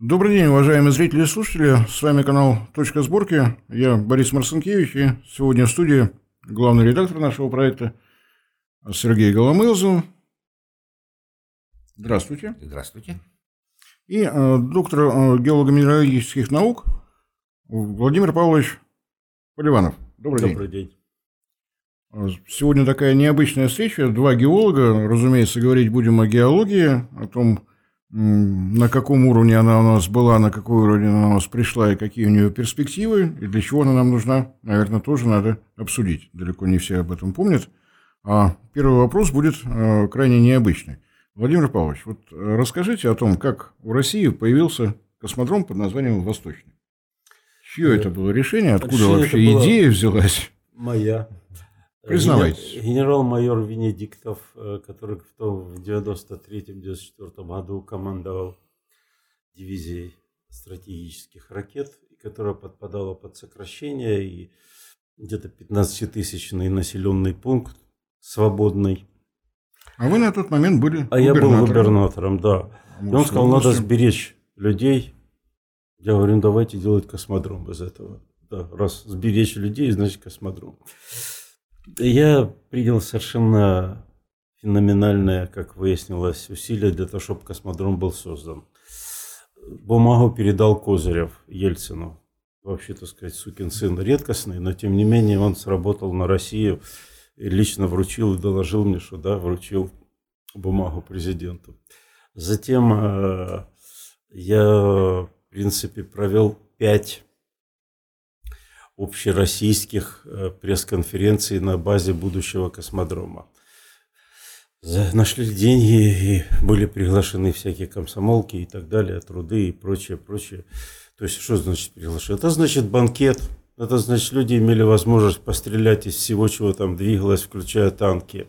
Добрый день, уважаемые зрители и слушатели. С вами канал «Точка сборки». Я Борис Марсенкевич, и сегодня в студии главный редактор нашего проекта Сергей Голомылзов. Здравствуйте. Здравствуйте. И э, доктор э, геолого-минералогических наук Владимир Павлович Поливанов. Добрый, Добрый день. день. Сегодня такая необычная встреча. Два геолога, разумеется, говорить будем о геологии, о том, на каком уровне она у нас была, на какой уровень она у нас пришла и какие у нее перспективы, и для чего она нам нужна, наверное, тоже надо обсудить. Далеко не все об этом помнят. А первый вопрос будет э, крайне необычный. Владимир Павлович, вот э, расскажите о том, как у России появился космодром под названием «Восточный». Чье это было решение? Откуда решение вообще идея взялась? Моя. Признавайтесь. Генерал-майор Венедиктов, э, который в, том, в 93-94 году командовал дивизией стратегических ракет, которая подпадала под сокращение, и где-то 15-тысячный населенный пункт свободный. А вы на тот момент были А я был губернатором, да. И он сказал, надо сберечь людей. Я говорю, ну давайте делать космодром из этого. Да, раз сберечь людей, значит космодром. Я принял совершенно феноменальное, как выяснилось, усилие для того, чтобы космодром был создан. Бумагу передал Козырев Ельцину. Вообще, так сказать, сукин сын редкостный, но тем не менее он сработал на Россию и лично вручил и доложил мне, что да, вручил бумагу президенту. Затем э, я, в принципе, провел пять общероссийских э, пресс-конференций на базе будущего космодрома. Нашли деньги и были приглашены всякие комсомолки и так далее, труды и прочее, прочее. То есть, что значит приглашение? Это значит банкет, это значит, люди имели возможность пострелять из всего, чего там двигалось, включая танки.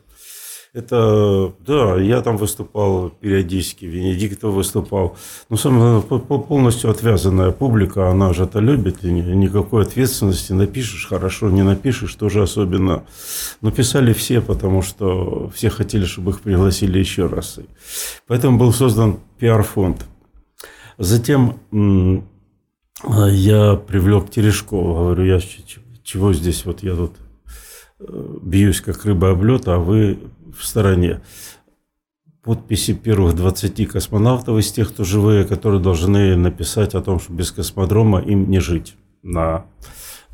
Это, да, я там выступал периодически, Венедиктов выступал. Но сам, полностью отвязанная публика, она же это любит, и никакой ответственности. Напишешь хорошо, не напишешь, тоже особенно. Но писали все, потому что все хотели, чтобы их пригласили еще раз. Поэтому был создан пиар-фонд. Затем я привлек Терешкова, говорю, я чего здесь, вот я тут э, бьюсь как рыба об а вы в стороне. Подписи первых 20 космонавтов из тех, кто живые, которые должны написать о том, что без космодрома им не жить на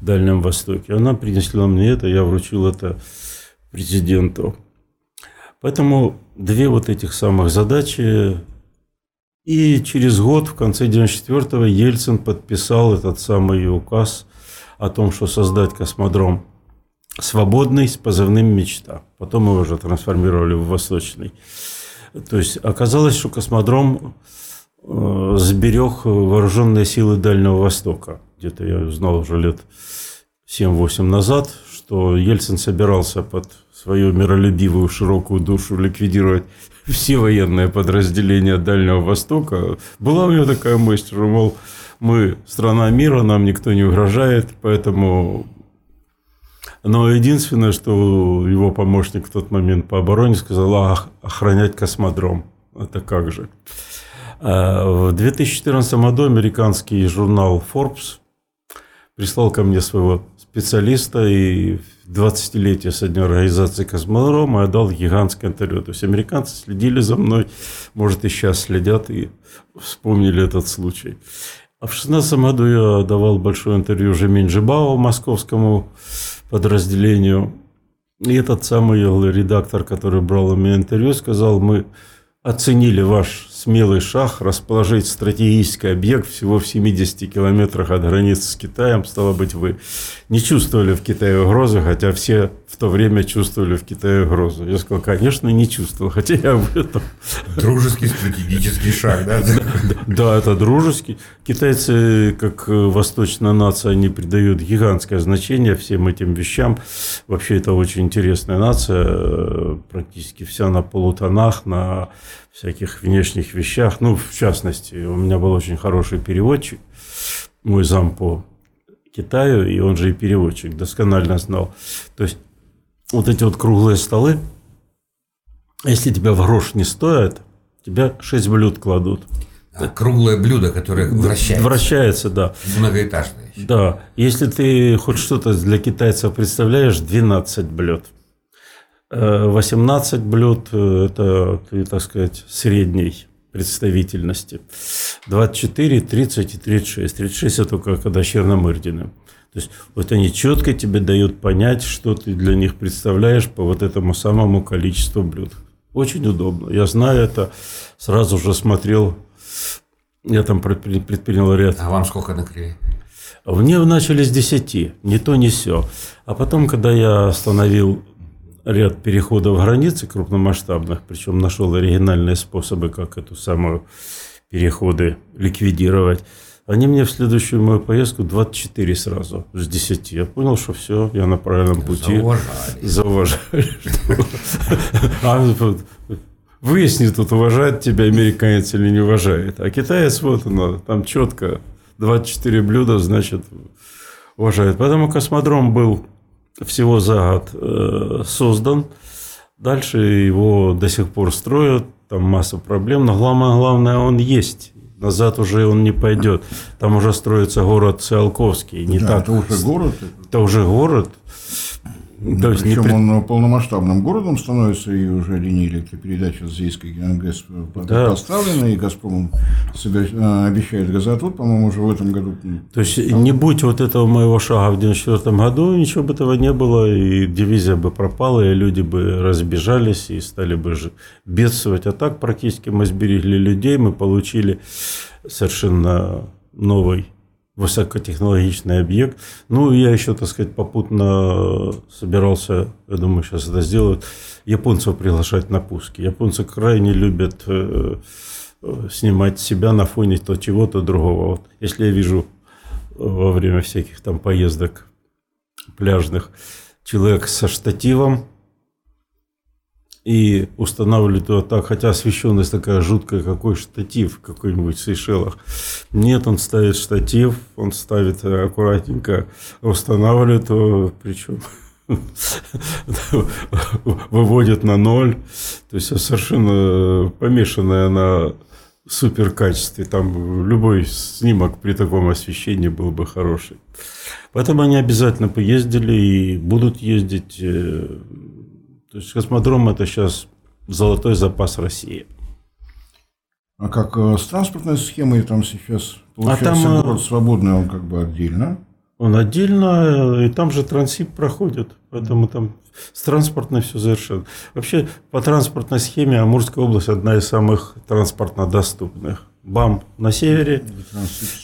Дальнем Востоке. Она принесла мне это, я вручил это президенту. Поэтому две вот этих самых задачи. И через год, в конце 94-го, Ельцин подписал этот самый указ о том, что создать космодром свободный с позывным «Мечта». Потом его уже трансформировали в «Восточный». То есть оказалось, что космодром э, сберег вооруженные силы Дальнего Востока. Где-то я узнал уже лет 7-8 назад, что Ельцин собирался под свою миролюбивую широкую душу ликвидировать все военные подразделения Дальнего Востока. Была у него такая мысль, что, мол, мы страна мира, нам никто не угрожает, поэтому но единственное, что его помощник в тот момент по обороне сказал, охранять космодром. Это как же. А, в 2014 году американский журнал Forbes прислал ко мне своего специалиста и в 20-летие со дня организации космодрома я дал гигантское интервью. То есть американцы следили за мной, может и сейчас следят и вспомнили этот случай. А в 2016 году я давал большое интервью Жемин Джибао московскому подразделению. И этот самый редактор, который брал у меня интервью, сказал, мы оценили ваш смелый шаг расположить стратегический объект всего в 70 километрах от границы с Китаем. Стало быть, вы не чувствовали в Китае угрозы, хотя все в то время чувствовали в Китае угрозу. Я сказал, конечно, не чувствовал, хотя я об этом... Дружеский стратегический шаг, да? Да, это дружеский. Китайцы, как восточная нация, они придают гигантское значение всем этим вещам. Вообще, это очень интересная нация, практически вся на полутонах, на всяких внешних вещах. Ну, в частности, у меня был очень хороший переводчик, мой зам по Китаю, и он же и переводчик, досконально знал. То есть, вот эти вот круглые столы, если тебя в грош не стоят, тебя шесть блюд кладут. А, круглое блюдо, которое вращается. Вращается, да. Многоэтажное. еще. Да. Если ты хоть что-то для китайцев представляешь, 12 блюд. Э, 18 блюд э, – это, ты, так сказать, средней представительности. 24, 30 и 36. 36 – это только когда черномырдины. То есть вот они четко тебе дают понять, что ты для них представляешь по вот этому самому количеству блюд. Очень удобно. Я знаю это, сразу же смотрел, я там предпри- предпринял ряд А вам сколько накрыли? мне начали с 10, не то, не все. А потом, когда я остановил ряд переходов границы крупномасштабных, причем нашел оригинальные способы, как эту самую переходы ликвидировать, они мне в следующую мою поездку 24 сразу с 10. Я понял, что все, я на правильном пути. Зауважали. Зауважали. Выясни тут, уважает тебя американец или не уважает. А китаец, вот оно, там четко 24 блюда, значит, уважает. Поэтому космодром был всего за год э, создан. Дальше его до сих пор строят, там масса проблем, но главное, главное, он есть. Назад уже он не пойдет. Там уже строится город Циолковский. Не Да, так. это уже город. Это уже город. То есть Причем пред- он полномасштабным городом становится, и уже линии электропередачи с Зейской ГЭС Да. поставлены, и «Газпром» собер- э, обещает газотвод, по-моему, уже в этом году. То есть не будь вот этого моего шага в 94 году, ничего бы этого не было, и дивизия бы пропала, и люди бы разбежались и стали бы бедствовать. А так практически мы сберегли людей, мы получили совершенно новый высокотехнологичный объект. Ну, я еще, так сказать, попутно собирался, я думаю, сейчас это сделают, японцев приглашать на пуски. Японцы крайне любят э, э, снимать себя на фоне то чего-то другого. Вот если я вижу во время всяких там поездок пляжных человек со штативом и устанавливает его так, хотя освещенность такая жуткая, какой штатив какой-нибудь в Сейшелах. Нет, он ставит штатив, он ставит э, аккуратненько, устанавливает его, причем выводит на ноль. То есть совершенно помешанная на супер качестве. Там любой снимок при таком освещении был бы хороший. Поэтому они обязательно поездили и будут ездить. То есть космодром это сейчас золотой запас России. А как э, с транспортной схемой там сейчас получается там, э, город свободный, он как бы отдельно. Он отдельно, э, и там же трансип проходит, поэтому там с транспортной все совершенно. Вообще по транспортной схеме Амурская область одна из самых транспортно доступных. БАМ на севере,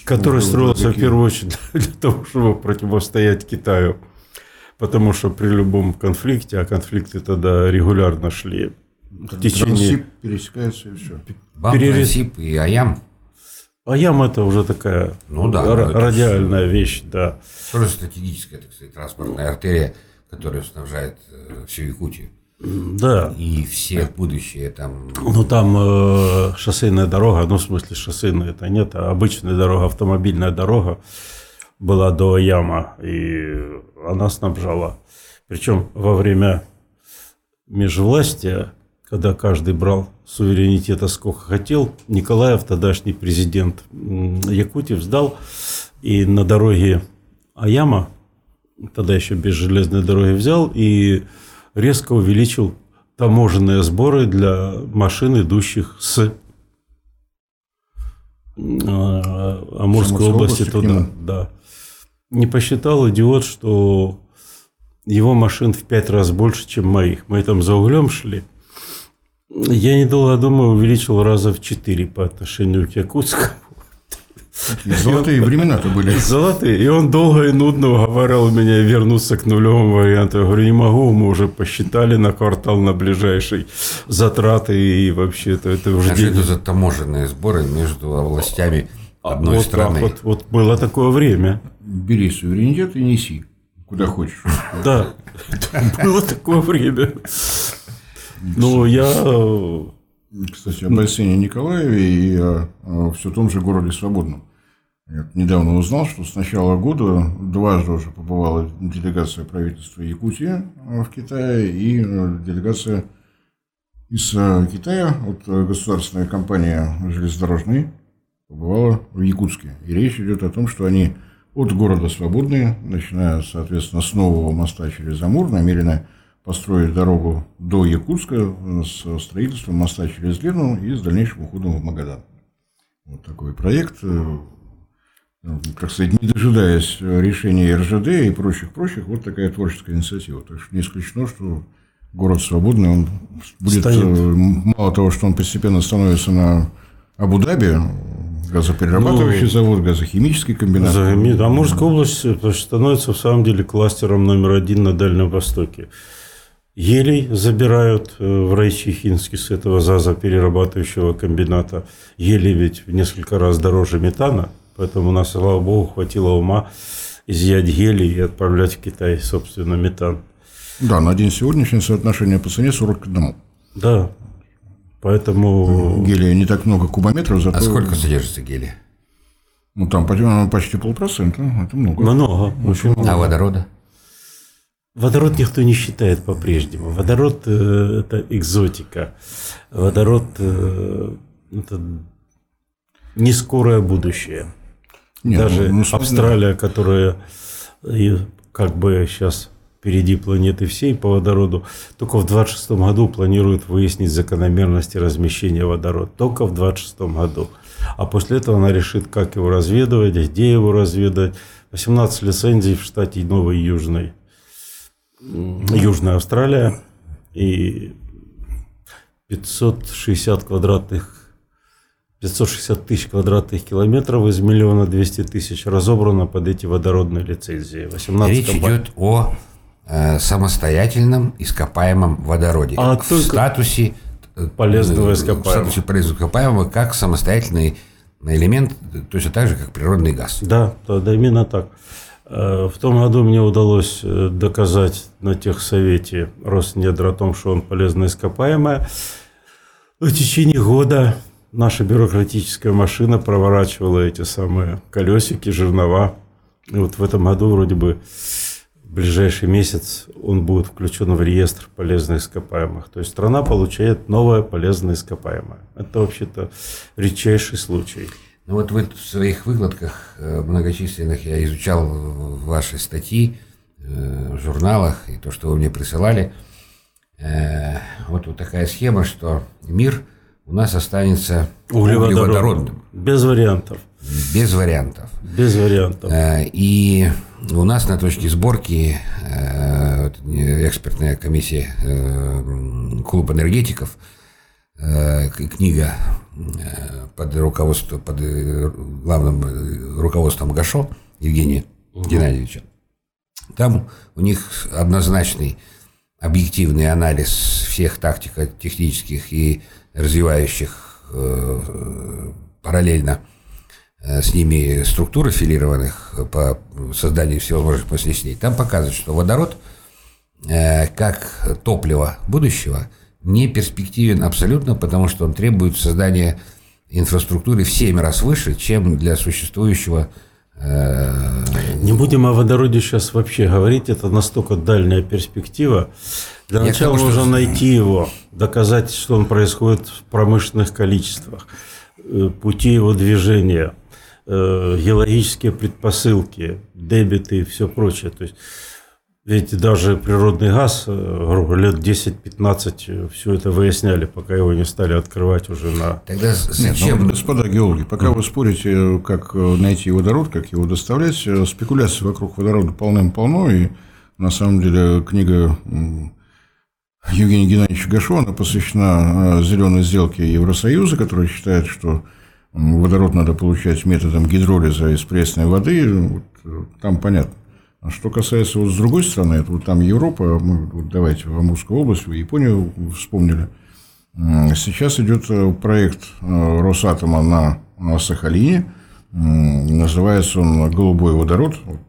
который строился в первую очередь для того, чтобы противостоять Китаю. Потому что при любом конфликте, а конфликты тогда регулярно шли, в течение... Трансип пересекается и все. Бам, Перерез- Трансип и Аям. А ям это уже такая Ну да, это радиальная вещь, да. Тоже стратегическая, так сказать, транспортная артерия, которая снабжает э, всю Якутию. Да. И все будущие там... Ну, там э, шоссейная дорога, ну, в смысле, шоссейная это нет, а обычная дорога, автомобильная дорога была до Яма, и она снабжала. Причем во время межвластия, когда каждый брал суверенитета сколько хотел, Николаев, тогдашний президент Якутии, сдал, и на дороге Аяма, тогда еще без железной дороги взял, и резко увеличил таможенные сборы для машин, идущих с э, Амурской Амурской области области туда. Да. Не посчитал идиот, что его машин в пять раз больше, чем моих. Мы там за углем шли. Я, недолго думая, увеличил раза в четыре по отношению к Якутску. И Золотые времена-то были. Золотые. И он долго и нудно уговаривал меня вернуться к нулевому варианту. Я говорю, не могу, мы уже посчитали на квартал на ближайший затраты и вообще это, это уже А что это за таможенные сборы между властями одной вот, страны? вот, вот было такое время. Бери суверенитет и неси. Куда хочешь. Да, было такое время. Ну, я Кстати, об Арсении Николаеве и о, о все том же городе Свободном. Я недавно узнал, что с начала года дважды уже побывала делегация правительства Якутии э, в Китае и делегация из Китая, вот э, государственная компания железнодорожный побывала в Якутске. И речь идет о том, что они от города Свободные, начиная, соответственно, с нового моста через Амур, намерены построить дорогу до Якутска с строительством моста через Лену и с дальнейшим уходом в Магадан. Вот такой проект, э, как сказать, не дожидаясь решения РЖД и прочих-прочих, вот такая творческая инициатива. Так что не исключено, что город свободный, он будет, Станет. э, мало того, что он постепенно становится на Абу-Даби, газоперерабатывающий Ну, завод, газохимический комбинат. За- Амурская область э, становится в самом деле кластером номер один на Дальнем Востоке. Елей забирают э, в Райчихинске с этого газоперерабатывающего комбината. Елей ведь в несколько раз дороже метана, поэтому у нас, слава богу, хватило ума изъять гелий и отправлять в Китай, собственно, метан. Да, на день сегодняшний соотношение по цене 40 к 1. Да, поэтому Гелия не так много кубометров, зато... А сколько содержится гелия? Ну, там почти- почти полпроцента, это много. много, очень много. А водорода? Водород никто не считает по-прежнему. Водород э, это экзотика. Водород э, это не скорое будущее. Нет, Даже ну, ну, Австралия, которая как бы сейчас впереди планеты всей по водороду, только в 26 году планирует выяснить закономерности размещения водорода. Только в 26 году. А после этого она решит, как его разведывать, где его разведать. 18 лицензий в штате Новой Южной. Южная Австралия и 560 квадратных 560 тысяч квадратных километров из миллиона 200 тысяч разобрано под эти водородные лицензии. 18 Речь компаний. идет о самостоятельном ископаемом водороде. А в только статусе э, полезного э, ископаемого. В статусе полезного ископаемого как самостоятельный элемент, точно так же, как природный газ. Да, да, да, именно так. Э, В том году мне удалось э, доказать на техсовете Роснедра о том, что он полезно ископаемое. В течение года наша бюрократическая машина проворачивала эти самые колесики, жернова. И вот в этом году вроде бы ближайший месяц он будет включен в реестр полезных ископаемых. То есть страна получает новое полезное ископаемое. Это вообще-то редчайший случай. Ну вот вы в своих выкладках э, многочисленных я изучал ваши статьи э, в журналах и то, что вы мне присылали. Э, Вот, вот такая схема, что мир у нас останется углеводородным, Без вариантов. без вариантов. Без вариантов. Э, И у нас на точке сборки э, экспертная комиссия э, клуб энергетиков к- книга под руководством под главным руководством Гашо Евгения Геннадьевича. Там у них однозначный объективный анализ всех тактико-технических и развивающих э, параллельно э, с ними структур аффилированных по созданию всевозможных мощностей, там показывают, что водород э, как топливо будущего не перспективен абсолютно, потому что он требует создания инфраструктуры в 7 раз выше, чем для существующего Не будем о водороде сейчас вообще говорить, это настолько дальняя перспектива. Для Я начала тому, что- нужно найти его, доказать, что он происходит в промышленных количествах, э, пути его движения, э, геологические предпосылки, дебиты и все прочее. То есть ведь даже природный газ, э, грубо говоря, лет 10-15 все это выясняли, пока его не стали открывать уже на... Тогда с- Нет, ну, зачем? господа геологи, пока вы спорите, как найти водород, как его доставлять, спекуляций вокруг водорода полным-полно, и на самом деле книга Евгения Геннадьевича Гашо, она посвящена э, зеленой сделке Евросоюза, который считает, что водород надо получать методом гидролиза из пресной воды. Вот, э, там понятно. А что касается вот с другой стороны, это вот там Европа, мы вот давайте в Амурскую область, вы Японию вспомнили. Сейчас идет э, проект Росатома на, Сахалине. Называется он «Голубой водород». Вот,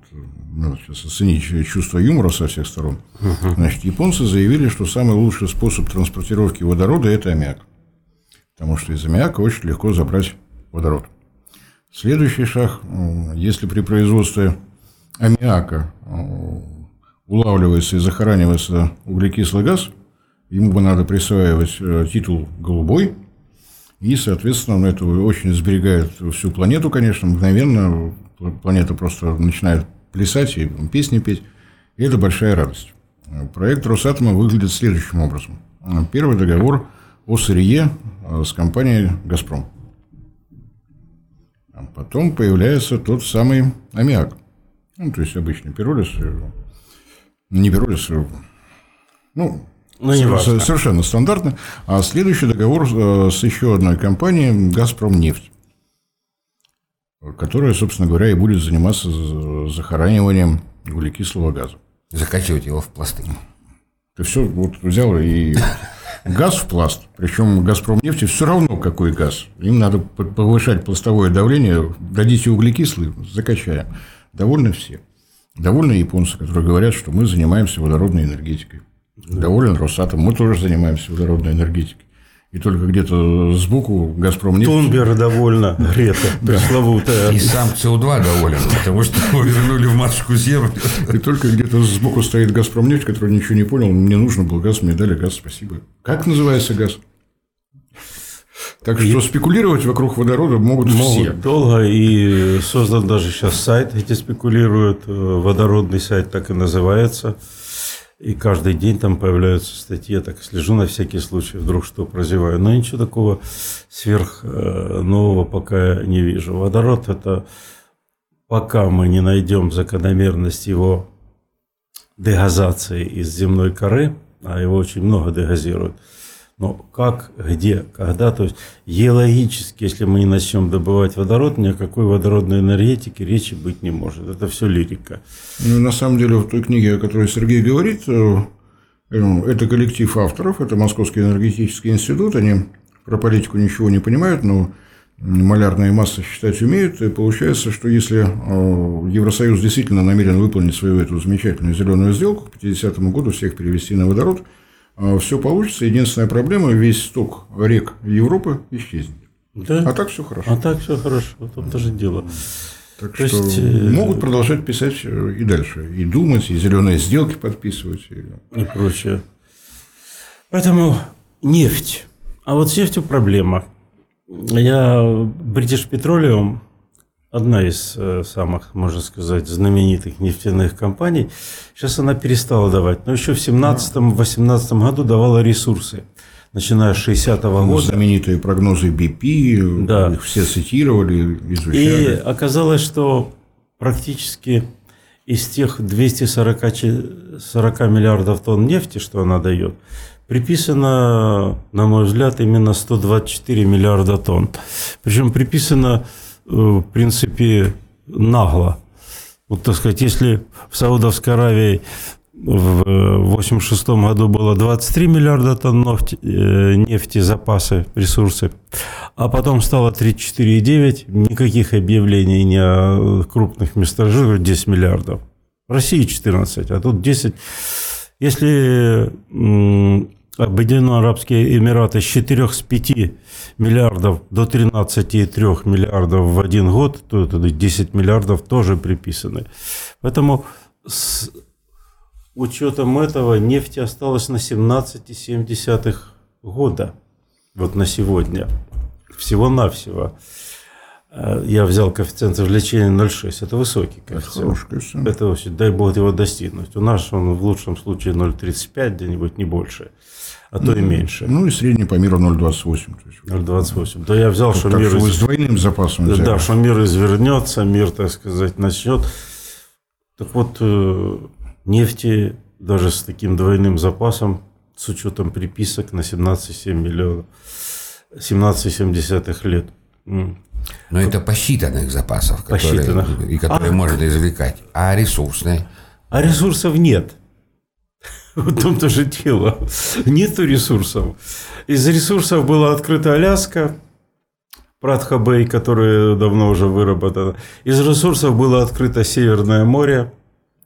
надо сейчас оценить чувство юмора со всех сторон. Значит, японцы заявили, что самый лучший способ транспортировки водорода – это аммиак. Потому что из аммиака очень легко забрать водород. Следующий шаг, если при производстве аммиака э, улавливается и захоранивается углекислый газ, ему бы надо присваивать э, титул «голубой», И, соответственно, это очень сберегает всю планету, конечно, мгновенно. Планета просто начинает плясать и песни петь. И это большая радость. Проект Росатома выглядит следующим образом. Первый договор о сырье э, с компанией «Газпром». А потом появляется тот самый аммиак. Ну, то есть обычный пиролиз. Э, не пиролиз, э, ну, ну не важно. совершенно стандартно. А следующий договор с еще одной компанией «Газпром нефть», которая, собственно говоря, и будет заниматься захораниванием углекислого газа. Закачивать его в пласты. Ты все вот взял и газ в пласт. Причем Газпром нефти все равно какой газ. Им надо повышать пластовое давление. Дадите углекислый, закачаем. Довольны все. Довольны японцы, которые говорят, что мы занимаемся водородной энергетикой. Доволен Росатом. Мы тоже занимаемся водородной энергетикой и только где-то сбоку «Газпром» нефть. Тунбер довольно, Грета, пресловутая. И сам СО2 доволен, потому что его вернули в матушку землю. И только где-то сбоку стоит «Газпром» нефть, который ничего не понял. Мне нужно был газ, мне дали газ, спасибо. Как называется газ? Так что спекулировать вокруг водорода могут, могут все. долго. И создан даже сейчас сайт, где спекулируют. Э, водородный сайт так и называется. И каждый день там появляются статьи, я так слежу на всякий случай, вдруг что прозеваю. Но ничего такого сверх э, нового пока не вижу. Водород – это пока мы не найдем закономерность его дегазации из земной коры, а его очень много дегазируют – но как, где, когда, то есть геологически, если мы не начнем добывать водород, ни о какой водородной энергетике речи быть не может. Это все лирика. Ну, на самом деле, в той книге, о которой Сергей говорит, э, э, это коллектив авторов, это Московский энергетический институт, они про политику ничего не понимают, но малярные массы считать умеют, и получается, что если э, Евросоюз действительно намерен выполнить свою эту замечательную зеленую сделку к 50 году, всех перевести на водород – все получится. Единственная проблема, весь сток рек Европы исчезнет. Да? А так все хорошо. А так все хорошо. В том тоже дело. Так То что есть, э, могут продолжать писать э, и дальше. И думать, и зеленые сделки подписывать. И, и прочее. Поэтому нефть. А вот с нефтью проблема. Я British Petroleum одна из э, самых, можно сказать, знаменитых нефтяных компаний. Сейчас она перестала давать, но еще в 2017-2018 году давала ресурсы. Начиная с 60-го года. Знаменитые прогнозы BP, да. их все цитировали, изучали. И оказалось, что практически из тех 240 40 миллиардов тонн нефти, что она дает, приписано, на мой взгляд, именно 124 миллиарда тонн. Причем приписано Э, в принципе, нагло. Вот, так сказать, если в Саудовской Аравии в 1986 году было 23 миллиарда тонн э, нефти, запасы, ресурсы, а потом стало 34,9, никаких объявлений ни о крупных месторождениях, 10 миллиардов. В России 14, а тут 10. Если Объединенные Арабские Эмираты с 4 с 5 миллиардов до 13,3 миллиардов в один год, то это 10 миллиардов тоже приписаны. Поэтому с учетом этого нефти осталось на 17,7 года. Вот на сегодня. Всего-навсего. Э, я взял коэффициент извлечения 0,6. Это высокий коэффициент. Это, это очень, дай бог его достигнуть. У нас он в лучшем случае 0,35, где-нибудь не больше а то и меньше. Ну и средний по миру 0,28. 0,28. Да я взял, что мир... Из... с двойным запасом взяли. Да, что мир извернется, мир, так сказать, начнет. Так вот, э, нефти даже с таким двойным запасом, с учетом приписок на 17,7 миллионов, 17,7 лет. Но это посчитанных запасов, которые, посчитанных. и которые а, можно извлекать. А ресурсные? А ресурсов нет. В том-то же дело. Нету ресурсов. Из ресурсов была открыта Аляска, Пратхабей, которая давно уже выработана. Из ресурсов было открыто Северное море,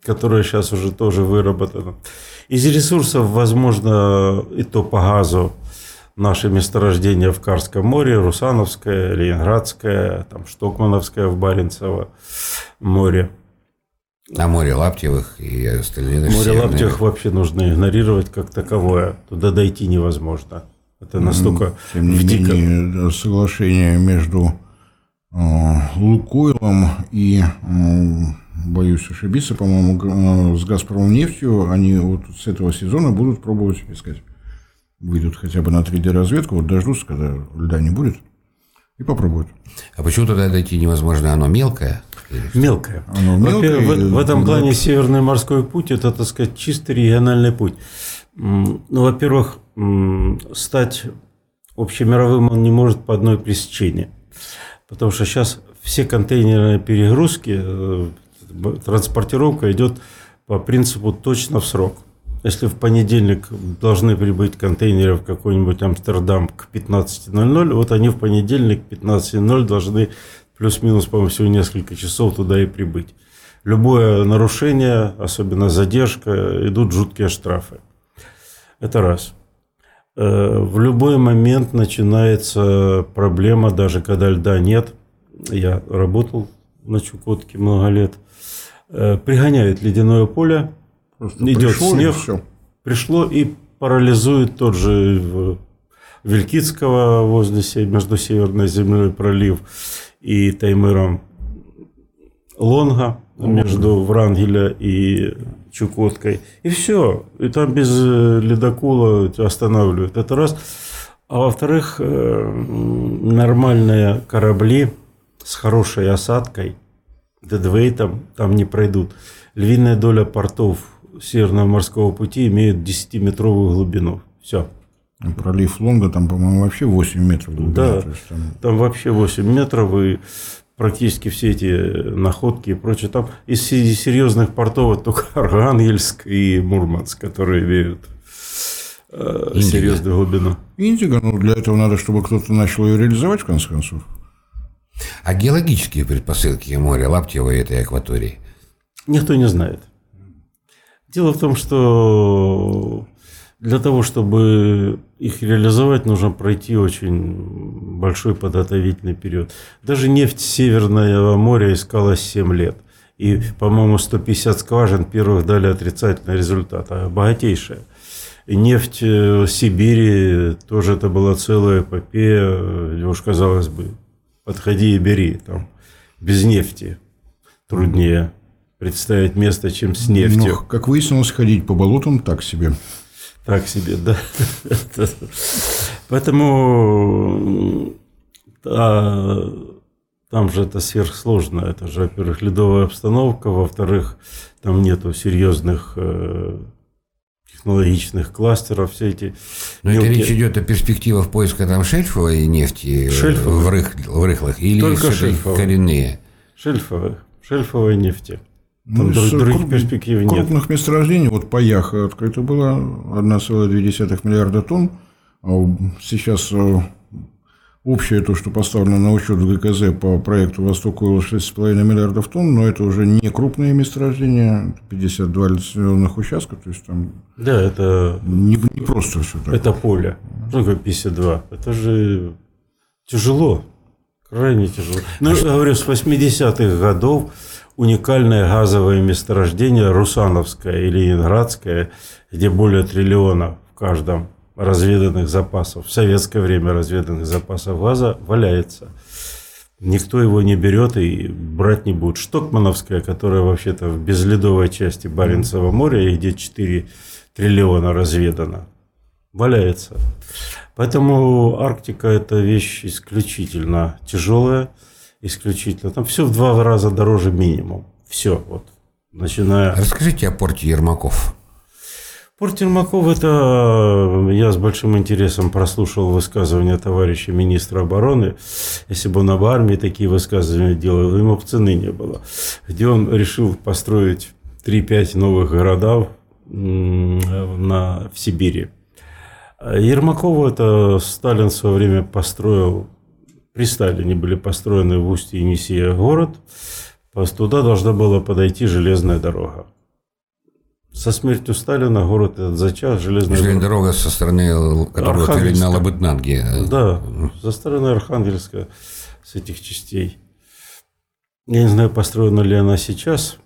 которое сейчас уже тоже выработано. Из ресурсов, возможно, и то по газу, наши месторождения в Карском море, Русановское, Ленинградское, там, Штокмановское в Баренцево море – на море Лаптевых и остальные Море Лаптевых вообще нужно игнорировать как таковое. Туда дойти невозможно. Это настолько Тем не в дико- менее, соглашение между э, Лукойлом и, боюсь ошибиться, по-моему, э, с Газпромом нефтью, они вот с этого сезона будут пробовать искать. Выйдут хотя бы на 3D-разведку, вот дождутся, когда льда не будет, и попробуют. А почему туда дойти невозможно? Оно мелкое? Мелкое. Оно мелкое, в, в этом и- плане Северный морской путь это, так сказать, чистый региональный путь. Ну, во-первых, стать общемировым он не может по одной причине. Потому что сейчас все контейнерные перегрузки, э, транспортировка идет по принципу точно в срок. Если в понедельник должны прибыть контейнеры в какой-нибудь Амстердам к 15.00, вот они в понедельник 15.00 должны плюс-минус, по-моему, всего несколько часов туда и прибыть. Любое нарушение, особенно задержка, идут жуткие штрафы. Это раз. Э, В любой момент начинается проблема, даже когда льда нет. Я работал на Чукотке много лет. Э, Пригоняют ледяное поле, Просто идет пришло, и снег, всё. пришло и парализует тот же в- Вилькицкого возле между Северной землей пролив и Таймыром Лонга между Врангеля и Чукоткой. И все. И там без э, ледокола останавливают. Это раз. А во-вторых, э, нормальные корабли с хорошей осадкой, дедвейтом, там не пройдут. Львиная доля портов Северного морского пути имеют 10-метровую глубину. Все. Пролив Лонга, там, по-моему, вообще 8 метров глубина. Да. есть там Там вообще 8 метров, и практически все эти находки и прочее. Там из се- серьезных портов только Архангельск и Мурманск, которые имеют э, серьезную глубину. Индиго, ну, для этого надо, чтобы кто-то начал ее реализовать, в конце концов. А геологические предпосылки моря Лаптева и этой акватории? Никто не знает. Дело в том, что для того, чтобы их реализовать, нужно пройти очень большой подготовительный период. Даже нефть Северного моря искалась 7 лет. И, по-моему, 150 скважин первых дали отрицательный результат, а богатейшая. И нефть э, Сибири тоже это была целая эпопея. где Уж казалось бы, подходи и бери. Там без нефти труднее представить место, чем с нефтью. Но, как выяснилось, ходить по болотам так себе. Так себе, да. Поэтому а, там же это сверхсложно. Это же, во-первых, ледовая обстановка, во-вторых, там нету серьезных э, технологичных кластеров, все эти Но это мелкие- речь идет о перспективах поиска там шельфовой нефти э, Шельфовой. в, рых- в рыхлых или Только коренные? шельфовые, шельфовой нефти. Там Ну, друг- с других круп- перспектив нет. Крупных месторождений, вот по Яхо открыто было 1,2 миллиарда тонн. А Сейчас э, общее то, что поставлено на учет в ГКЗ по проекту «Восток Ойл» 6,5 миллиардов тонн, но это уже не крупные месторождения, 52 лицензионных участка, то есть там Да, это не, не просто все так. Это поле. Что такое 52? Это же тяжело. Крайне тяжело. Ну, я говорю, с 80-х годов уникальное газовое месторождение Русановское и Ленинградское, где более триллиона в каждом разведанных запасов, в советское время разведанных запасов газа валяется. Никто его не берет и брать не будет. Штокмановская, которая вообще-то в безледовой части Баренцева моря, и где 4 триллиона разведано, валяется. Поэтому Арктика – это вещь исключительно тяжелая, исключительно. Там все в два раза дороже минимум. Все, вот, начиная... Расскажите о порте Ермаков. Порт Ермаков – это я с большим интересом прослушал высказывания товарища министра обороны. Если бы он об армии такие высказывания делал, ему бы цены не было. Где он решил построить 3-5 новых городов на, в Сибири. А Ермакову это Сталин в свое время построил, при Сталине были построены в устье Енисея город, туда должна была подойти железная дорога. Со смертью Сталина город этот зачах, железная Железная дорога. дорога со стороны, которая вот Архангельска. на Лабытнанге. Да, со стороны Архангельска, с этих частей. Я не знаю, построена ли она сейчас.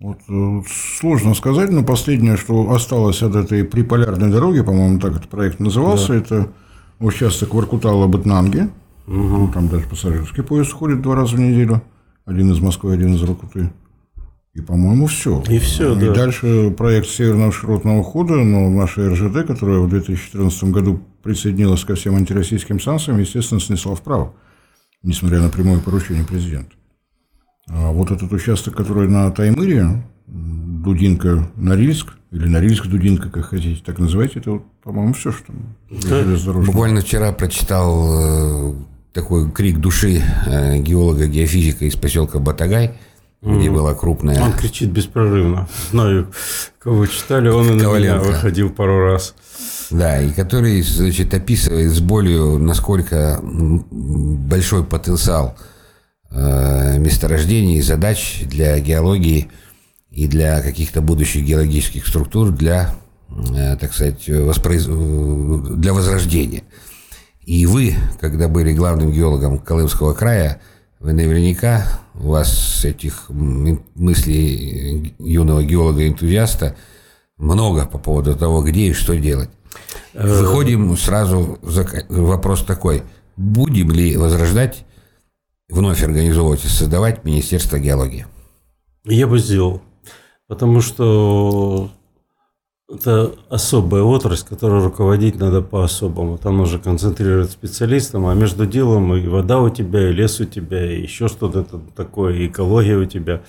Вот, э, сложно сказать, но последнее, что осталось от этой приполярной дороги, по-моему, так этот проект назывался, да. это участок Воркутала-Батнанги. Угу. Ну, там даже пассажирский поезд ходит два раза в неделю. Один из Москвы, один из Воркуты. И, по-моему, все. И все, И да. дальше проект Северного широтного хода, но наша РЖД, которая в 2014 году присоединилась ко всем антироссийским санкциям, естественно, снесла вправо, несмотря на прямое поручение президента. А вот этот участок, который на Таймыре, Дудинка, Норильск, или Норильск, Дудинка, как хотите, так называйте, это, по-моему, все, что да. Буквально вчера прочитал э, такой крик души э, геолога-геофизика из поселка Батагай – где была крупная... Он кричит беспрерывно. Знаю, кого читали, он и на меня выходил пару раз. Да, и который, значит, описывает с болью, насколько большой потенциал э, месторождений и задач для геологии и для каких-то будущих геологических структур для, э, так сказать, воспроиз... для возрождения. И вы, когда были главным геологом Колымского края, вы наверняка, у вас этих мыслей юного геолога-энтузиаста много по поводу того, где и что делать. Э, Выходим сразу, вопрос такой, будем ли возрождать, вновь организовывать и создавать Министерство геологии? Я бы сделал, потому что это особая отрасль, которой руководить надо по-особому. Там нужно концентрировать специалистам, а между делом и вода у тебя, и лес у тебя, и еще что-то такое, и экология у тебя.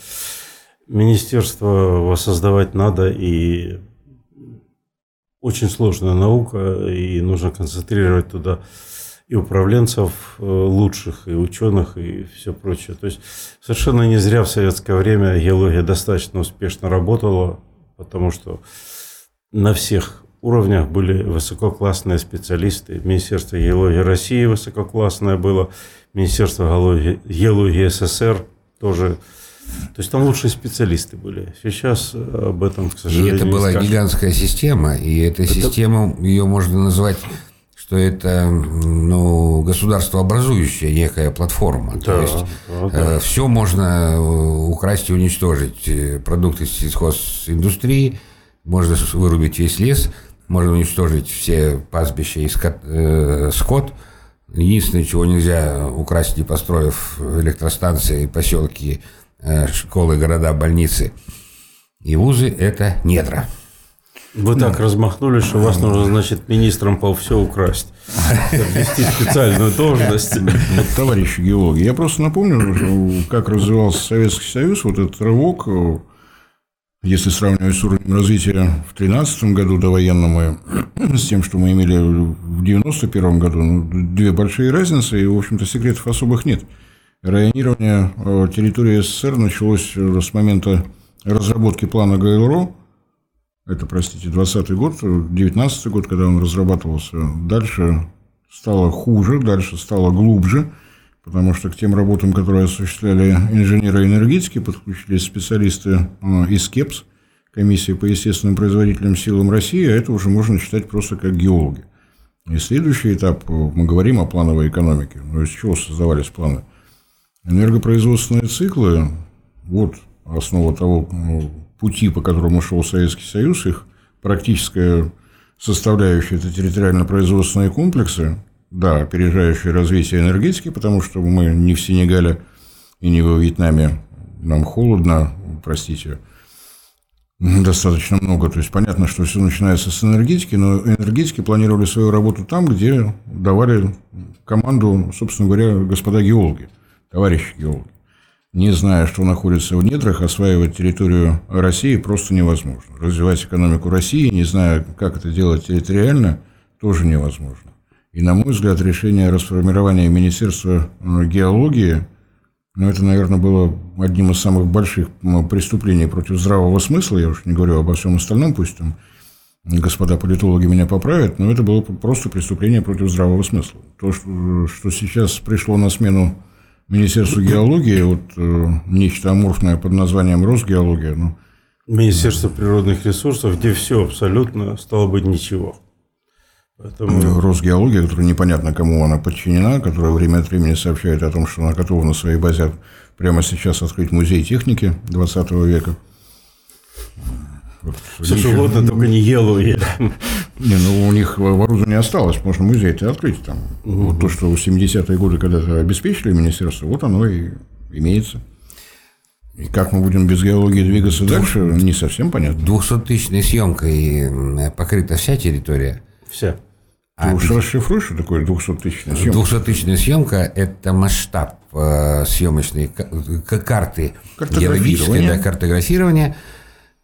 Министерство воссоздавать надо, и очень сложная наука, и нужно концентрировать туда и управленцев э, лучших, и ученых, и все прочее. То есть совершенно не зря в советское время геология достаточно успешно работала, потому что на всех уровнях были высококлассные специалисты. Министерство геологии России высококлассное было, Министерство геологии, геологии СССР тоже. То есть там лучшие специалисты были. Сейчас об этом, к сожалению, И это была скажешь. гигантская система, и эта это... система, ее можно назвать что это ну, государствообразующая некая платформа. Да, То есть да, да. Э, все можно э, украсть и уничтожить. Э, продукты сельхозиндустрии, можно вырубить весь лес, можно уничтожить все пастбища и скот. Э, скот. Единственное, чего нельзя украсть, не построив электростанции, поселки, э, школы, города, больницы и вузы, это недра. Вы так размахнулись, что вас нужно, значит, министром по все украсть. Ввести специальную должность. Вот, товарищи геологи, я просто напомню, как развивался Советский Союз, вот этот рывок если сравнивать с уровнем развития в 2013 году довоенному с тем, что мы имели в 1991 году, ну, две большие разницы, и, в общем-то, секретов особых нет. Районирование э, территории СССР началось э, с момента разработки плана ГЛРО, это, простите, 20 год, 19 год, когда он разрабатывался. Дальше стало хуже, дальше стало глубже – потому что к тем работам, которые осуществляли инженеры энергетики, подключились специалисты э, из КЕПС, комиссии по естественным производительным силам России, а это уже можно считать просто как геологи. И следующий этап, э, мы говорим о плановой экономике. Но из чего создавались планы? Энергопроизводственные циклы, вот основа того ну, пути, по которому шел Советский Союз, их практическая составляющая – это территориально-производственные комплексы, да, опережающее развитие энергетики, потому что мы не в Сенегале и не во Вьетнаме, нам холодно, простите, достаточно много. То есть понятно, что все начинается с энергетики, но энергетики планировали свою работу там, где давали команду, собственно говоря, господа геологи, товарищи геологи. Не зная, что находится в недрах, осваивать территорию России просто невозможно. Развивать экономику России, не зная, как это делать территориально, тоже невозможно. И, на мой взгляд, решение расформирования Министерства э, геологии, ну, это, наверное, было одним из самых больших преступлений против здравого смысла, я уж не говорю обо всем остальном, пусть там господа политологи меня поправят, но это было просто преступление против здравого смысла. То, что, что сейчас пришло на смену Министерству геологии, вот э, нечто аморфное под названием Росгеология, ну, Министерство природных ресурсов, где все абсолютно стало быть ничего. Поэтому... Росгеология, которая непонятно кому она подчинена, которая время от времени сообщает о том, что она готова на своей базе прямо сейчас открыть музей техники 20 века. Вот, Все что угодно, только не елуи. Не, ну у них оборудование осталось, можно музей это открыть там. Вот то, что в 70-е годы когда-то обеспечили министерство, вот оно и имеется. И как мы будем без геологии двигаться дальше, не совсем понятно. 200-тысячной съемкой м, покрыта вся территория. Все. А Ты уж расшифруешь, что такое 200-тысячная съемка? 200-тысячная съемка – это масштаб э, съемочной карты геологической Картографирование. да, картографирования,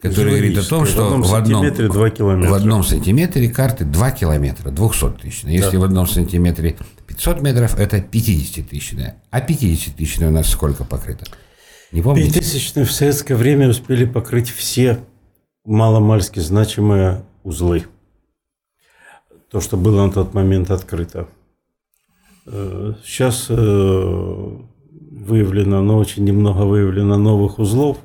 который говорит о том, что В одном в одном, сантиметре два километра. в одном сантиметре карты 2 километра, 200-тысячная. Если в одном сантиметре 500 метров, это 50-тысячная. А 50-тысячная у нас сколько покрыто? Не помните? Пятитысячные в советское время успели покрыть все маломальски значимые узлы. То, что было на тот момент открыто. Э, Сейчас э, выявлено, но очень немного выявлено новых узлов.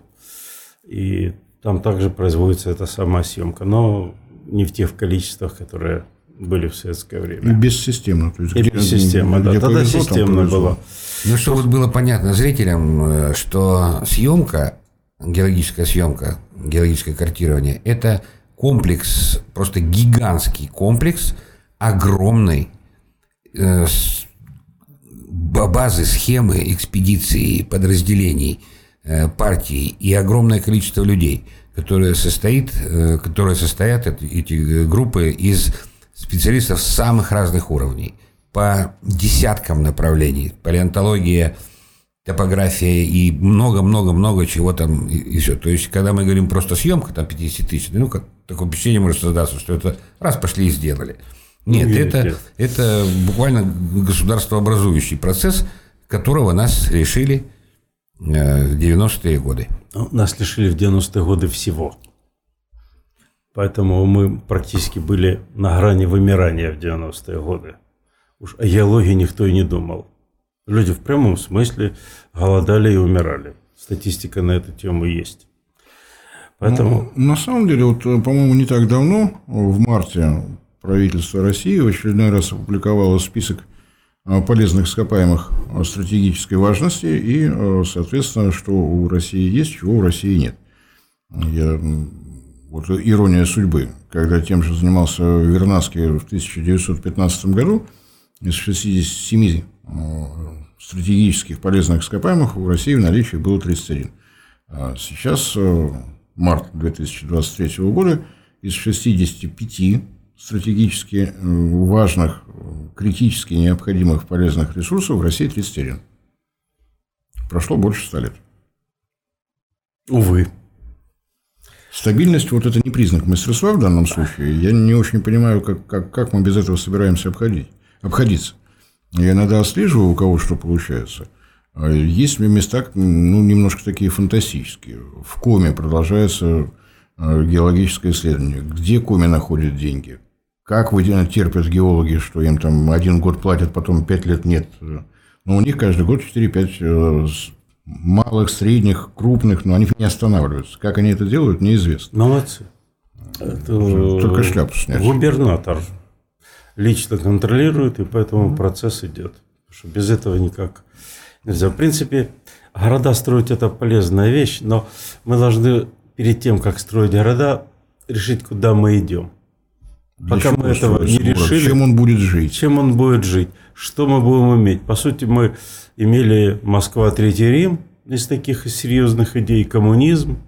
И там также производится эта сама съемка. Но не в тех количествах, которые были в советское И время. бессистемно. То есть, И где- система, да. где Тогда повезло, системно было. Ну, чтобы вот было понятно зрителям, э, что съемка, геологическая съемка, геологическое картирование – это комплекс, просто гигантский комплекс огромной э, базы, схемы, экспедиции, подразделений, э, партий и огромное количество людей, которые, состоит, э, которые состоят, эти, э, группы, из специалистов самых разных уровней, по десяткам направлений, палеонтология, топография и много-много-много чего там и, все. То есть, когда мы говорим просто съемка, там 50 тысяч, ну, как такое впечатление может создаться, что это раз пошли и сделали. Нет, Нет, это, нет. это буквально государствообразующий процесс, которого нас лишили э, в 90-е годы. Ну, Нас лишили в 90-е годы всего. Поэтому мы практически были на грани вымирания в 90-е годы. Уж о геологии никто и не думал. Люди в прямом смысле голодали и умирали. Статистика на эту тему есть. Поэтому Ну, на самом деле, вот, э, по-моему, не так давно, в марте, правительство России в очередной раз опубликовало список э, полезных ископаемых э, стратегической важности и, э, соответственно, что у России есть, чего у России нет. Я, вот ирония судьбы, когда тем же занимался Вернадский в 1915 году, из 67 э, стратегических полезных ископаемых у России в наличии было 31. А Сейчас, э, март 2023 года, из 65 стратегически э, важных, критически необходимых полезных ресурсов в России 31. Прошло больше 100 лет. увы. Стабильность вот это не признак мастерства в данном случае. Я не очень понимаю, как, как, как мы без этого собираемся обходить, обходиться. Я иногда отслеживаю, у кого что получается. А Есть места, ну, немножко такие фантастические. В Коме продолжается э, геологическое исследование. Где Коми находит деньги? Как вы терпят геологи, что им там один год платят, потом пять лет нет? Но у них каждый год 4-5 э, малых, средних, крупных, но они не останавливаются. Как они это делают, неизвестно. Молодцы. Это, Только шляпу снять. Губернатор лично контролирует, и поэтому процесс идет. Потому что без этого никак нельзя. В принципе, города строить это полезная вещь, но мы должны перед тем, как строить города, решить, куда мы идем. Пока мы этого не решили, Чем он будет жить? чем он будет жить, что мы будем иметь. По сути, мы имели Москва, Третий Рим из таких серьезных идей, коммунизм.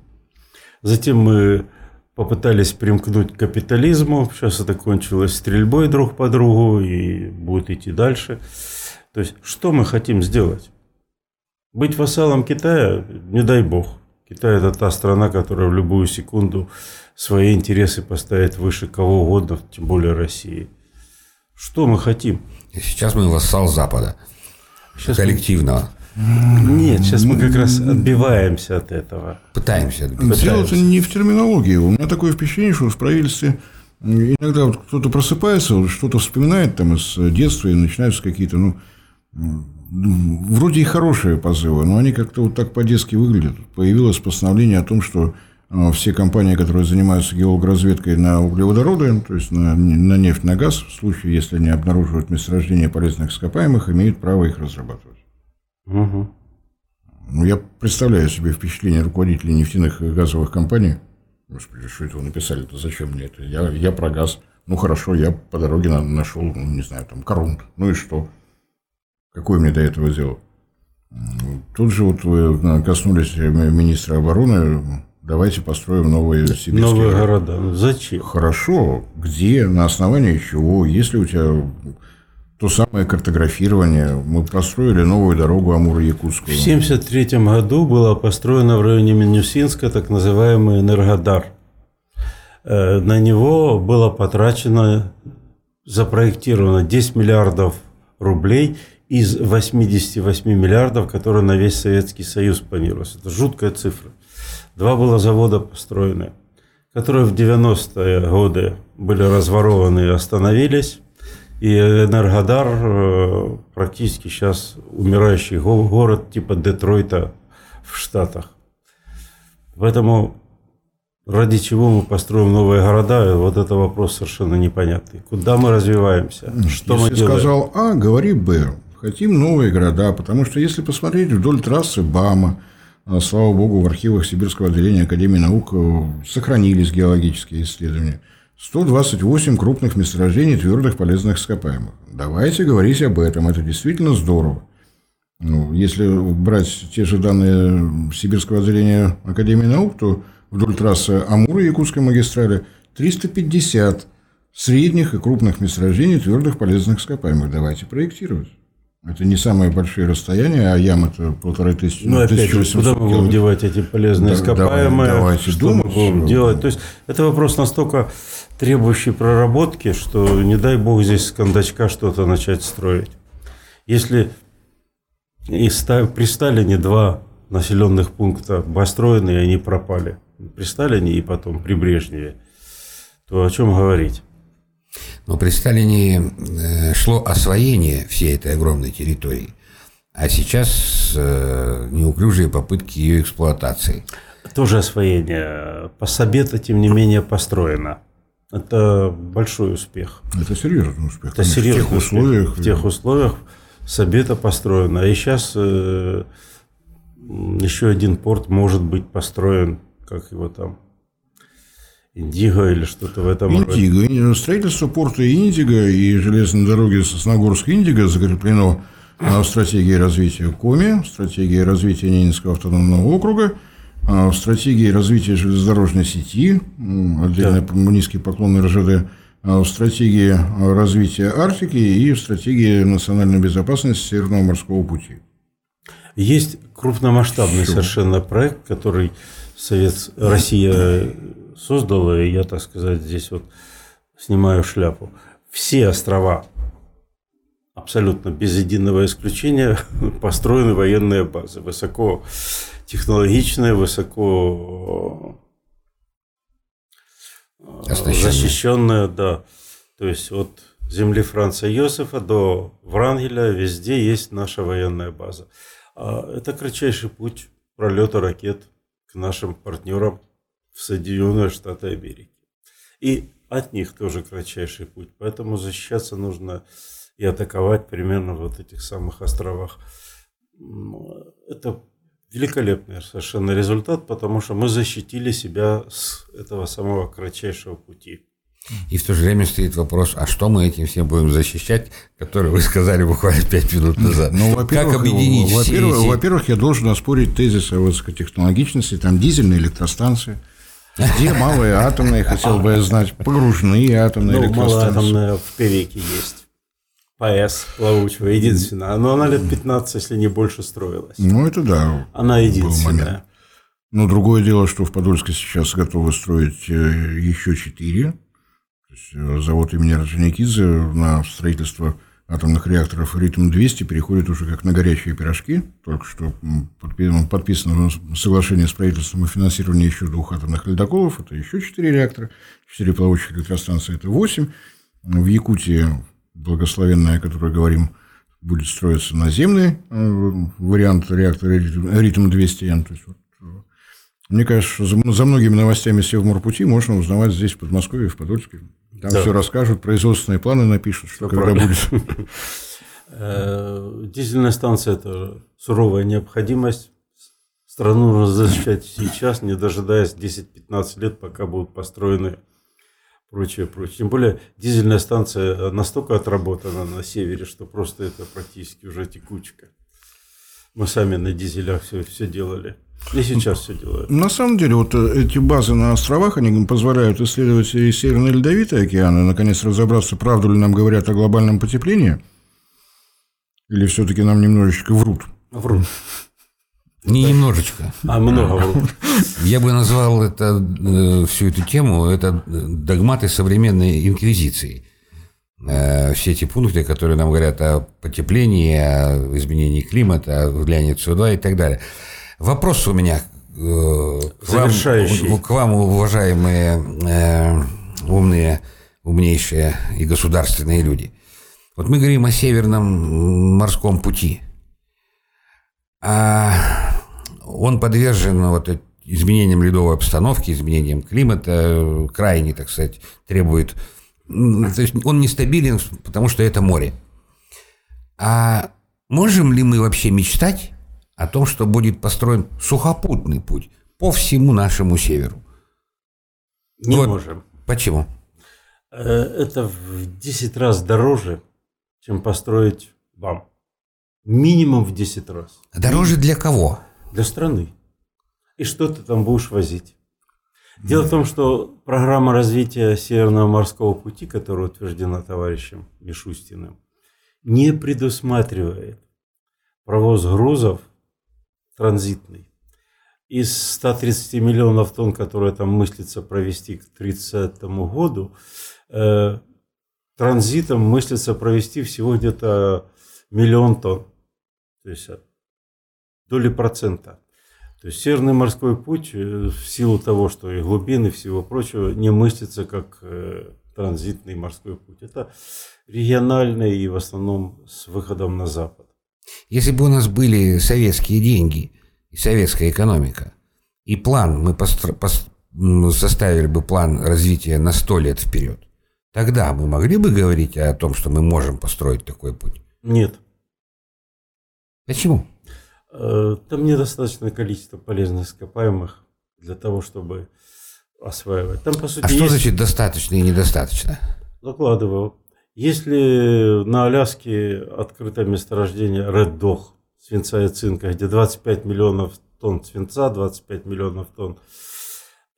Затем мы попытались примкнуть к капитализму. Сейчас это кончилось стрельбой друг по другу и будет идти дальше. То есть, что мы хотим сделать? Быть вассалом Китая, не дай бог. Китай – это та страна, которая в любую секунду свои интересы поставит выше кого угодно, тем более России. Что мы хотим? И сейчас мы вассал Запада. Сейчас мы- коллективного. Нет, сейчас мы как раз отбиваемся от этого. Пытаемся добиться. Дело-то не в терминологии. У меня такое впечатление, что в правительстве иногда вот кто-то просыпается, что-то вспоминает там из детства, и начинаются какие-то, ну, вроде и хорошие позывы, но они как-то вот так по-детски выглядят. Появилось постановление о том, что э, все компании, которые занимаются геологоразведкой на углеводороды, то есть на, на нефть, на газ, в случае, если они обнаруживают месторождение полезных ископаемых, имеют право их разрабатывать. Мгм. Ну, я представляю себе впечатление руководителей нефтяных и газовых компаний. Господи, что это вы написали-то? Зачем мне это? Я, я про газ. Ну хорошо, я по дороге нашел, ну, не знаю, там, корунд. Ну и что? Какое мне до этого дело? Тут же вот вы коснулись министра обороны. Давайте построим новые сибирские Новые города. Зачем? Хорошо. Где? На основании чего? Если у тебя то самое картографирование. Мы построили новую дорогу Амур-Якутскую. В 1973 году была построена в районе Минусинска так называемый Энергодар. Э, на него было потрачено, запроектировано 10 миллиардов рублей из 88 миллиардов, которые на весь Советский Союз планировалось. Это жуткая цифра. Два было завода построены, которые в 90-е годы были разворованы и остановились. И Энергодар э, практически сейчас умирающий город типа Детройта в Штатах. Поэтому ради чего мы построим новые города, вот это вопрос совершенно непонятный. Куда мы развиваемся? Что если мы делаем? сказал А, говори Б. Хотим новые города, потому что если посмотреть вдоль трассы БАМа, а, слава богу, в архивах Сибирского отделения Академии наук э, сохранились геологические исследования – 128 крупных месторождений твердых полезных ископаемых. Давайте говорить об этом, это действительно здорово. Ну, если брать те же данные Сибирского отделения Академии наук, то вдоль трассы Амура Якутской магистрали 350 средних и крупных месторождений твердых полезных ископаемых. Давайте проектировать. Это не самые большие расстояния, а ям это полторы тысячи. Ну, опять же, куда мы будем девать эти полезные да, ископаемые? Давайте что думать, мы будем делать? То есть, это вопрос настолько требующий проработки, что не дай бог здесь с кондачка что-то начать строить. Если и при Сталине два населенных пункта построены, и они пропали. При Сталине и потом при Брежневе, то о чем говорить? Но при Сталине э, шло освоение всей этой огромной территории, а сейчас э, неуклюжие попытки ее эксплуатации. Тоже освоение. Пособета, тем не менее, построено. Это большой успех. Это серьезный успех. Это серьезный в тех условиях. В тех условиях Сабета построена. И сейчас э, еще один порт может быть построен, как его там, Индиго или что-то в этом Индиго. роде. Строительство порта Индиго и железной дороги Сосногорск-Индиго закреплено в стратегии развития Коми, стратегии развития Ненецкого автономного округа – а в стратегии развития железнодорожной сети, отдельно да. низкий поклон РЖД, а в стратегии развития Арктики и в стратегии национальной безопасности Северного морского пути. Есть крупномасштабный Все. совершенно проект, который Совет Россия создала, и я, так сказать, здесь вот снимаю шляпу. Все острова, абсолютно без единого исключения, построены военные базы, высоко технологичная, высоко э, защищенная, да. То есть от земли Франца Йосифа до Врангеля везде есть наша военная база. А это кратчайший путь пролета ракет к нашим партнерам в Соединенные Штаты Америки. И от них тоже кратчайший путь. Поэтому защищаться нужно и атаковать примерно в этих самых островах. Это великолепный совершенно результат, потому что мы защитили себя с этого самого кратчайшего пути. И в то же время стоит вопрос, а что мы этим всем будем защищать, который вы сказали буквально пять минут назад. Ну, во-первых, как объединить во-первых, все эти... во-первых, я должен оспорить тезис о высокотехнологичности, там дизельные электростанции, где малые атомные, хотел бы я знать, погружные атомные ну, электростанции. малоатомная в Певеке есть. ПАЭС плавучего, единственная. Но она лет 15, если не больше, строилась. Ну, это да. Она единственная. Но другое дело, что в Подольске сейчас готовы строить э, еще четыре. Э, завод имени Орджоникидзе на строительство атомных реакторов «Ритм-200» переходит уже как на горячие пирожки. Только что подписано соглашение с правительством о финансировании еще двух атомных ледоколов. Это еще четыре реактора. Четыре плавучих электростанции – это восемь. В Якутии благословенная, о которой говорим, будет строиться наземный э, вариант реактора ритм-200Н. То есть, вот, э, мне кажется, за, за многими новостями Севморпути можно узнавать здесь, в Подмосковье, в Подольске. Там да. все расскажут, производственные планы напишут, что, когда правильно. будет. Э, дизельная станция – это суровая необходимость страну нужно защищать сейчас, не дожидаясь 10-15 лет, пока будут построены прочее, прочее. Тем более дизельная станция настолько отработана на севере, что просто это практически уже текучка. Мы сами на дизелях все, все делали. И сейчас все делают. На самом деле, вот э, эти базы на островах, они позволяют исследовать и Северный Ледовитый океан, и, наконец, разобраться, правду ли нам говорят о глобальном потеплении, или все-таки нам немножечко врут. Врут. Не немножечко. А много врут. Я бы назвал это, э, всю эту тему, это догматы современной инквизиции. Э, Все эти пункты, которые нам говорят о потеплении, о изменении климата, о влиянии СО2 и так далее. Вопрос у меня э, к вам, к вам, уважаемые э, умные, умнейшие и государственные люди. Вот мы говорим о Северном морском пути. А он подвержен вот изменениям ледовой обстановки, изменениям климата, э, крайне, так сказать, требует... То есть он нестабилен, потому что это море. А можем ли мы вообще мечтать о том, что будет построен сухопутный путь по всему нашему северу? Не Вот. можем. Почему? Э, Это в 10 раз дороже, чем построить вам. Минимум в 10 раз. Дороже для кого? Для страны. И что ты там будешь возить? Дело в том, что программа развития Северного морского пути, которая утверждена товарищем Мишустиным, не предусматривает провоз грузов транзитный. Из 130 миллионов тонн, которые там мыслится провести к 30 году, э, транзитом мыслится провести всего где-то миллион тонн. То есть от доли процента. То есть Северный морской путь э, в силу того, что и глубины, и всего прочего, не мыслится как э, транзитный морской путь. Это региональный и в основном с выходом на запад. Если бы у нас были советские деньги и советская экономика, и план, мы постро- пос- м, составили бы план развития на сто лет вперед, тогда мы могли бы говорить о том, что мы можем построить такой путь. Нет. Почему? Э, Там недостаточное количество полезных ископаемых для того, чтобы осваивать. Там, по сути, А что есть... значит достаточно и недостаточно? Закладываю. Если на Аляске открытое месторождение Red Dog свинца и цинка, где 25 миллионов тонн свинца, 25 миллионов тонн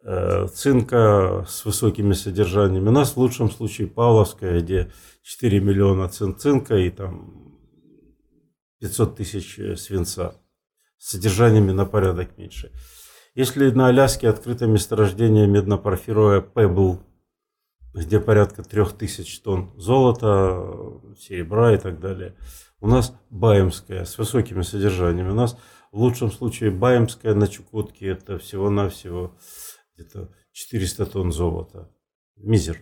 э, цинка с высокими содержаниями. У нас в лучшем случае Павловская, где 4 миллиона цин цинка и там 500 тысяч э, свинца с содержаниями на порядок меньше. Если на Аляске открыто месторождение меднопорфировое Pebble, где порядка 3000 тонн золота, серебра и так далее, у нас Баемская с высокими содержаниями. У нас в лучшем случае Баемская на Чукотке это всего-навсего где-то 400 тонн золота. Мизер.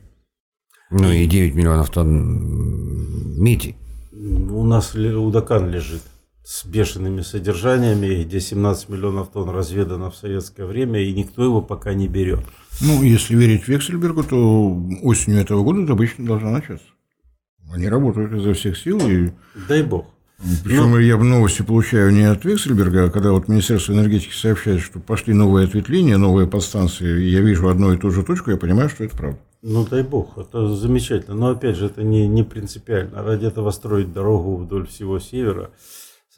Ну и 9 миллионов тонн меди. У нас Удакан лежит с бешеными содержаниями, где 17 миллионов тонн разведано в советское время, и никто его пока не берет. Ну, если верить Вексельбергу, то осенью этого года добыча должна начаться. Они работают изо всех сил, и Дай бог. причем я новости получаю не от Вексельберга, а когда вот Министерство энергетики сообщает, что пошли новые ответвления, новые подстанции, и я вижу одну и ту же точку, я понимаю, что это правда. Ну, дай бог, это замечательно. Но опять же, это не, не принципиально. Ради этого строить дорогу вдоль всего севера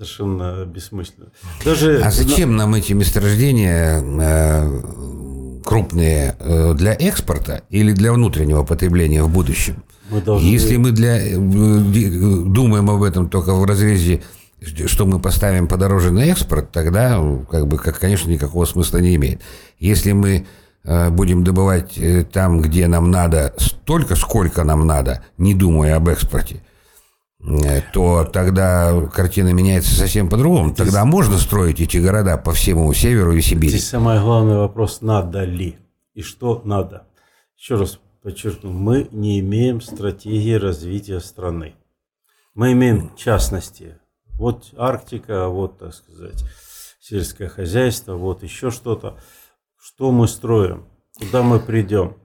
совершенно бессмысленно. Даже А зачем нам эти месторождения э, крупные э, для экспорта или для внутреннего потребления в будущем? мы должны... Если мы для, э, думаем об этом только в разрезе, что мы поставим подороже на экспорт, тогда, как бы, как, конечно, никакого смысла не имеет. Если мы будем добывать там, где нам надо, столько, сколько нам надо, не думая об экспорте, то тогда картина меняется совсем по-другому. Тогда можно строить эти города по всему северу и Сибири. Здесь самый главный вопрос, надо ли и что надо. Еще раз подчеркну, мы не имеем стратегии развития страны. Мы имеем частности. Вот Арктика, вот, так сказать, сельское хозяйство, вот еще что-то. Что мы строим? Куда мы придем?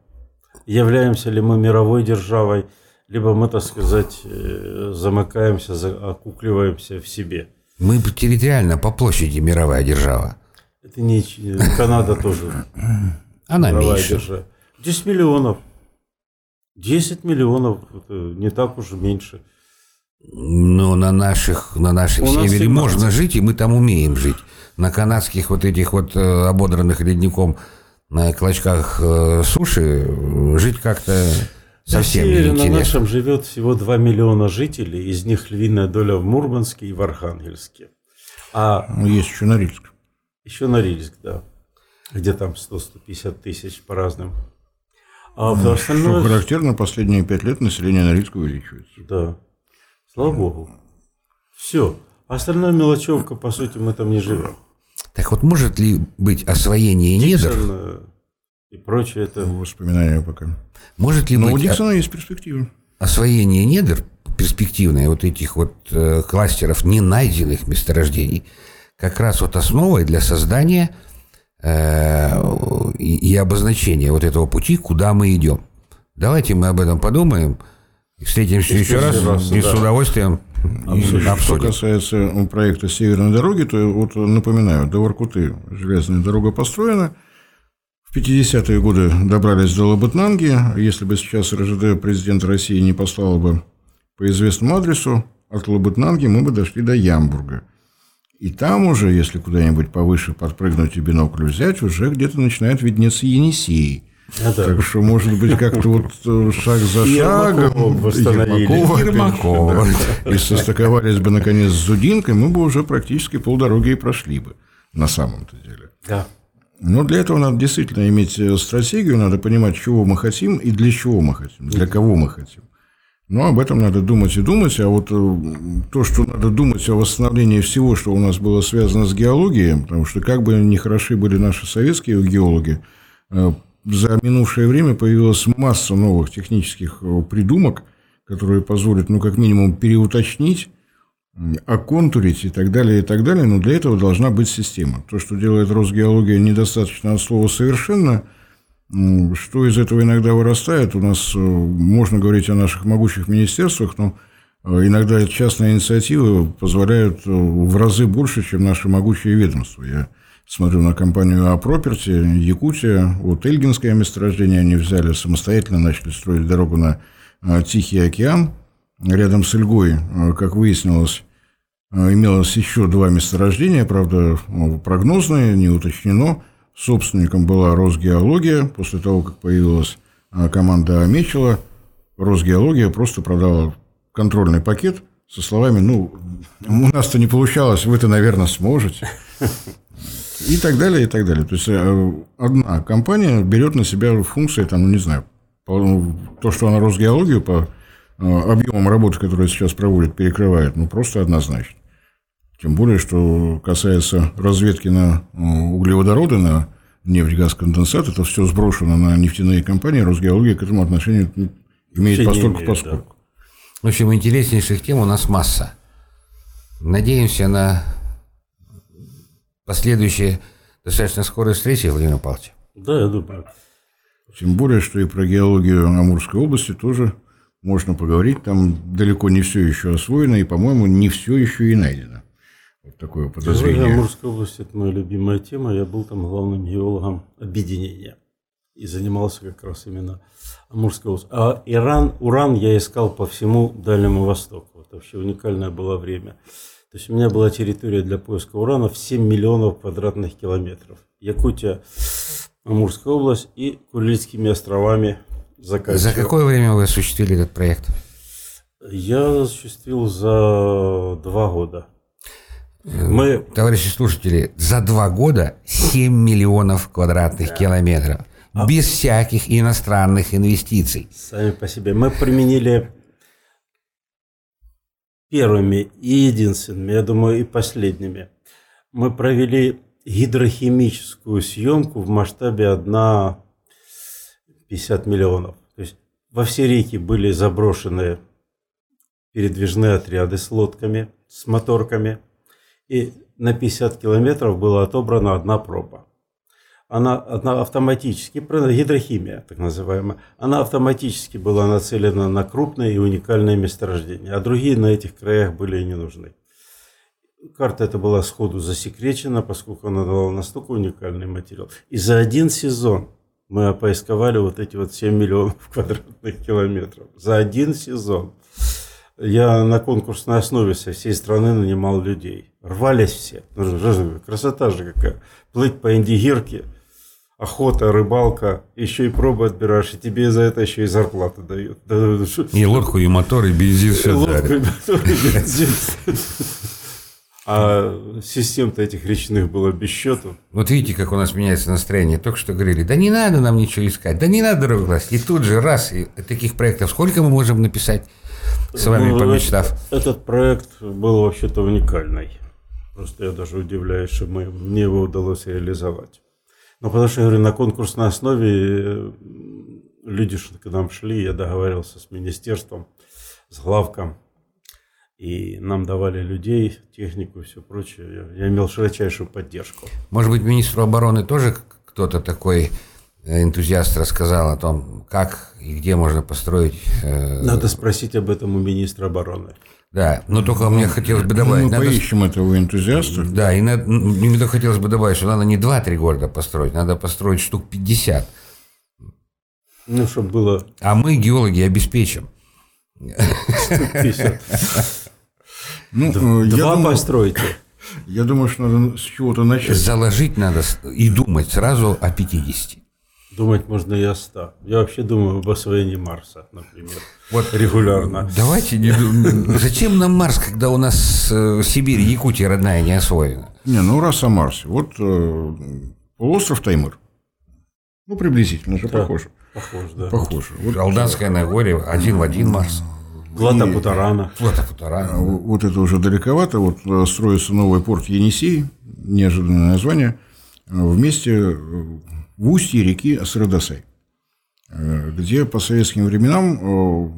Являемся ли мы мировой державой, либо мы, так сказать, э, замыкаемся, за- окукливаемся в себе. Мы территориально по площади мировая держава. Это не Канада тоже. Она меньше. Держа. 10 миллионов. 10 миллионов, это не так уж меньше. Но на наших, на нашем севере можно жить, и мы там умеем жить. На канадских вот этих вот э, ободранных ледником на клочках э, суши жить как-то совсем на неинтересно. На нашем живет всего 2 миллиона жителей, из них львиная доля в Мурманске и в Архангельске. А ну, есть еще Норильск. Еще Норильск, да. Где там 100-150 тысяч по разным. А ну, остальное... Что характерно, последние пять лет население Норильска увеличивается. Да. Слава Богу. Все. Остальная мелочевка, по сути, мы там не живем. Так вот, может ли быть освоение недр? И прочее это... Воспоминания пока. Может ли Но быть... у Диксона есть перспективы. Освоение недр, перспективное, вот этих вот э, кластеров ненайденных месторождений, как раз вот основой для создания э, и, и обозначения вот этого пути, куда мы идем. Давайте мы об этом подумаем – Встретимся еще раз, раз и да. с удовольствием обсудим. Что касается проекта Северной дороги, то вот напоминаю, до Воркуты железная дорога построена. В 50-е годы добрались до Лабытнанги. Если бы сейчас РЖД президент России не послал бы по известному адресу, от Лабытнанги мы бы дошли до Ямбурга. И там уже, если куда-нибудь повыше подпрыгнуть и бинокль взять, уже где-то начинает виднеться Енисей – а, да. Так что, может быть, как-то вот э, шаг за шагом Ермакова, Ермакова. И состыковались бы, наконец, с Зудинкой, мы бы уже практически полдороги и прошли бы, на самом-то деле. Да. Но для этого надо действительно иметь э, стратегию, надо понимать, чего мы хотим и для чего мы хотим, для кого мы хотим. Но об этом надо думать и думать, а вот э, то, что надо думать о восстановлении всего, что у нас было связано с геологией, потому что как бы ни хороши были наши советские геологи, за минувшее время появилась масса новых технических э, придумок, которые позволят, ну, как минимум, переуточнить, оконтурить и так далее, и так далее, но для этого должна быть система. То, что делает Росгеология, недостаточно от слова «совершенно», что из этого иногда вырастает, у нас э, можно говорить о наших могучих министерствах, но э, иногда частные инициативы позволяют в разы больше, чем наши могучие ведомства. Я Смотрю на компанию Апроперти, Якутия, вот Эльгинское месторождение они взяли, самостоятельно начали строить дорогу на Тихий океан. Рядом с Ильгой, как выяснилось, имелось еще два месторождения, правда, ну, прогнозные, не уточнено. Собственником была Росгеология. После того, как появилась команда Мечела, Росгеология просто продала контрольный пакет со словами, ну, у нас-то не получалось, вы-то, наверное, сможете. И так далее, и так далее. То есть, э, одна компания берет на себя функции, там, ну, не знаю, то, что она Росгеологию по э, объемам работы, которые сейчас проводит, перекрывает, ну, просто однозначно. Тем более, что касается разведки на э, углеводороды, на нефть, газ, конденсат, это все сброшено на нефтяные компании, Росгеология к этому отношению имеет постольку поскольку. Да. В общем, интереснейших тем у нас масса. Надеемся на последующие достаточно скорые встречи, Владимир Павлович. Да, я думаю. Тем более, что и про геологию Амурской области тоже можно поговорить. Там далеко не все еще освоено, и, по-моему, не все еще и найдено. Вот такое подозрение. Амурская область – это моя любимая тема. Я был там главным геологом объединения. И занимался как раз именно Амурской областью. А Иран, уран я искал по всему Дальнему Востоку. Это вообще уникальное было время. То есть у меня была территория для поиска урана в 7 миллионов квадратных километров. Якутия, Амурская область и Курильскими островами заканчивал. За какое время вы осуществили этот проект? Я осуществил за два года. Мы... Товарищи слушатели, за два года 7 миллионов квадратных да. километров. А... Без всяких иностранных инвестиций. Сами по себе. Мы применили первыми и единственными, я думаю, и последними. Мы провели гидрохимическую съемку в масштабе 1 50 миллионов. То есть во все реки были заброшены передвижные отряды с лодками, с моторками. И на 50 километров была отобрана одна проба она, она автоматически, гидрохимия так называемая, она автоматически была нацелена на крупные и уникальные месторождения, а другие на этих краях были и не нужны. карта эта была сходу засекречена, поскольку она давала настолько уникальный материал. И за один сезон мы опоисковали вот эти вот 7 миллионов квадратных километров. За один сезон. Я на конкурсной основе со всей страны нанимал людей. Рвались все. Ну, красота же какая. Плыть по Индигирке, охота, рыбалка, еще и пробы отбираешь, и тебе за это еще и зарплату дают. И лодку, и мотор, и бензин все лодку, и мотор, и бензин. А систем-то этих речных было без счету. Вот видите, как у нас меняется настроение. Только что говорили, да не надо нам ничего искать, да не надо, дорогой глаз. И тут же раз, и таких проектов сколько мы можем написать, с вами ну, помечтав? Этот, этот проект был вообще-то уникальный. Просто я даже удивляюсь, что мы, мне его удалось реализовать. Ну, потому что, я говорю, на конкурсной основе э, люди к нам шли, я договаривался с министерством, с главком, и нам давали людей, технику и все прочее. Я, я имел широчайшую поддержку. Может быть, министру обороны тоже кто-то такой э, энтузиаст рассказал о том, как и где можно построить... Э... Надо спросить об этом у министра обороны. Да, но только мне хотелось бы добавить... Мы надо... поищем этого энтузиаста. Да, и надо, мне хотелось бы добавить, что надо не 2-3 города построить, надо построить штук 50. Ну, чтобы было... А мы, геологи, обеспечим. 50. Ну, э, Два постройте. Я думаю, что надо с чего-то начать. Заложить надо и думать сразу о 50. Думать можно и о 100. Я вообще думаю об освоении Марса, например. Вот регулярно. Давайте не Зачем нам Марс, когда у нас э, Сибирь, Якутия родная не освоена? Не, ну раз о Марсе. Вот э, полуостров Таймыр. Ну, приблизительно же да, похоже. Похож, да. Похоже. Вот, Алданское Нагорье, один в один Марс. Плато Путорана. Плато Путорана. А, вот это уже далековато. Вот э, строится новый порт Енисей, неожиданное название, вместе в устье реки Асрадосай, э, где по советским временам э,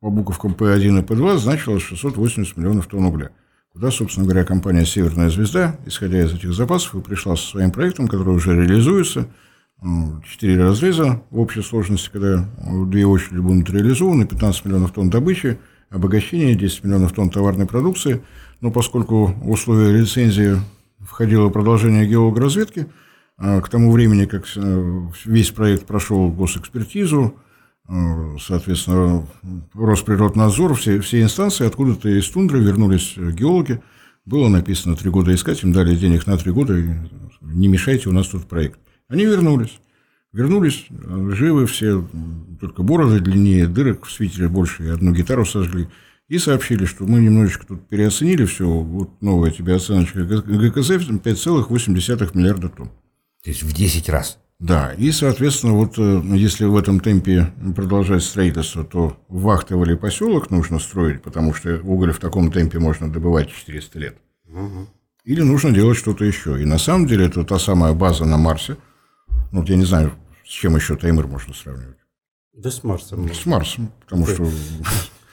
по буковкам П1 и П2 значилось 680 миллионов тонн угля. Куда, собственно говоря, компания «Северная звезда», исходя из этих запасов, и пришла со своим проектом, который уже реализуется. Четыре разреза в общей сложности, когда две очереди будут реализованы, 15 миллионов тонн добычи, обогащение, 10 миллионов тонн товарной продукции. Но поскольку в условия лицензии входило продолжение геологоразведки, а к тому времени, как э, весь проект прошел госэкспертизу, э, соответственно, Росприроднадзор, все, все инстанции, откуда-то из тундры вернулись геологи, было написано три года искать, им дали денег на три года, и не мешайте, у нас тут проект. Они вернулись. Вернулись, живы все, только бороды длиннее, дырок в свитере больше, и одну гитару сожгли. И сообщили, что мы немножечко тут переоценили все, вот новая тебе оценочка ГКЗ 5,8 миллиарда тонн. То есть в 10 раз. Да, и, соответственно, вот э, если в этом темпе продолжать строительство, то вахтовый поселок нужно строить, потому что уголь в таком темпе можно добывать 400 лет. Угу. Или нужно делать что-то еще. И на самом деле это та самая база на Марсе. Ну, вот я не знаю, с чем еще Таймыр можно сравнивать. Да с Марсом. С Марсом, потому это что...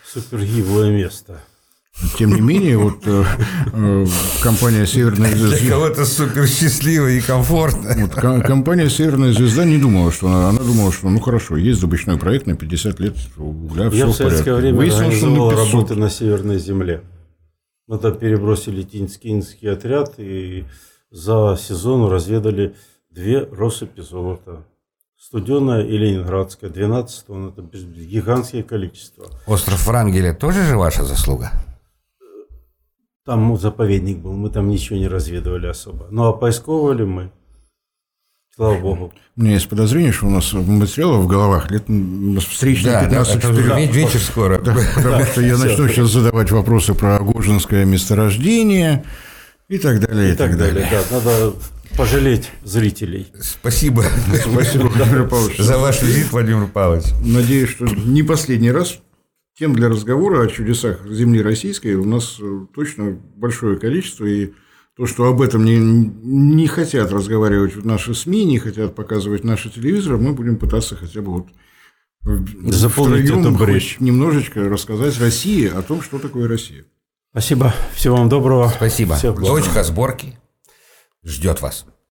Супергиблое место. Тем не менее, вот э, э, компания «Северная звезда». Для кого-то супер счастливо и комфортно. Вот, компания «Северная звезда» не думала, что она, она думала, что ну хорошо, есть добычной проект на 50 лет угля, все Я в советское время Выяснилось, организовал на работы на Северной земле. Мы там перебросили Тинский отряд и за сезон разведали две россыпи золота. Студеная и Ленинградская, 12 тонн, это гигантское количество. Остров Врангеля тоже же ваша заслуга? Там заповедник был, мы там ничего не разведывали особо. Ну, а поисковывали мы. Слава богу. У меня есть подозрение, что у нас материалов в головах лет встречных да, 15 да, это да, вечер скоро. Да, потому что я начну сейчас задавать вопросы про Гожинское месторождение и так далее. И, так, далее. Да, надо пожалеть зрителей. Спасибо. Спасибо, Владимир Павлович. За ваш визит, Владимир Павлович. Надеюсь, что не последний раз Тем для разговора о чудесах Земли российской у нас э, точно большое количество, и то, что об этом не, не хотят разговаривать наши СМИ, не хотят показывать наши телевизоры, мы будем пытаться хотя бы вот заполнить эту брешь. немножечко рассказать России о том, что такое Россия. Спасибо. Всего вам доброго. Спасибо. Точка сборки ждет вас.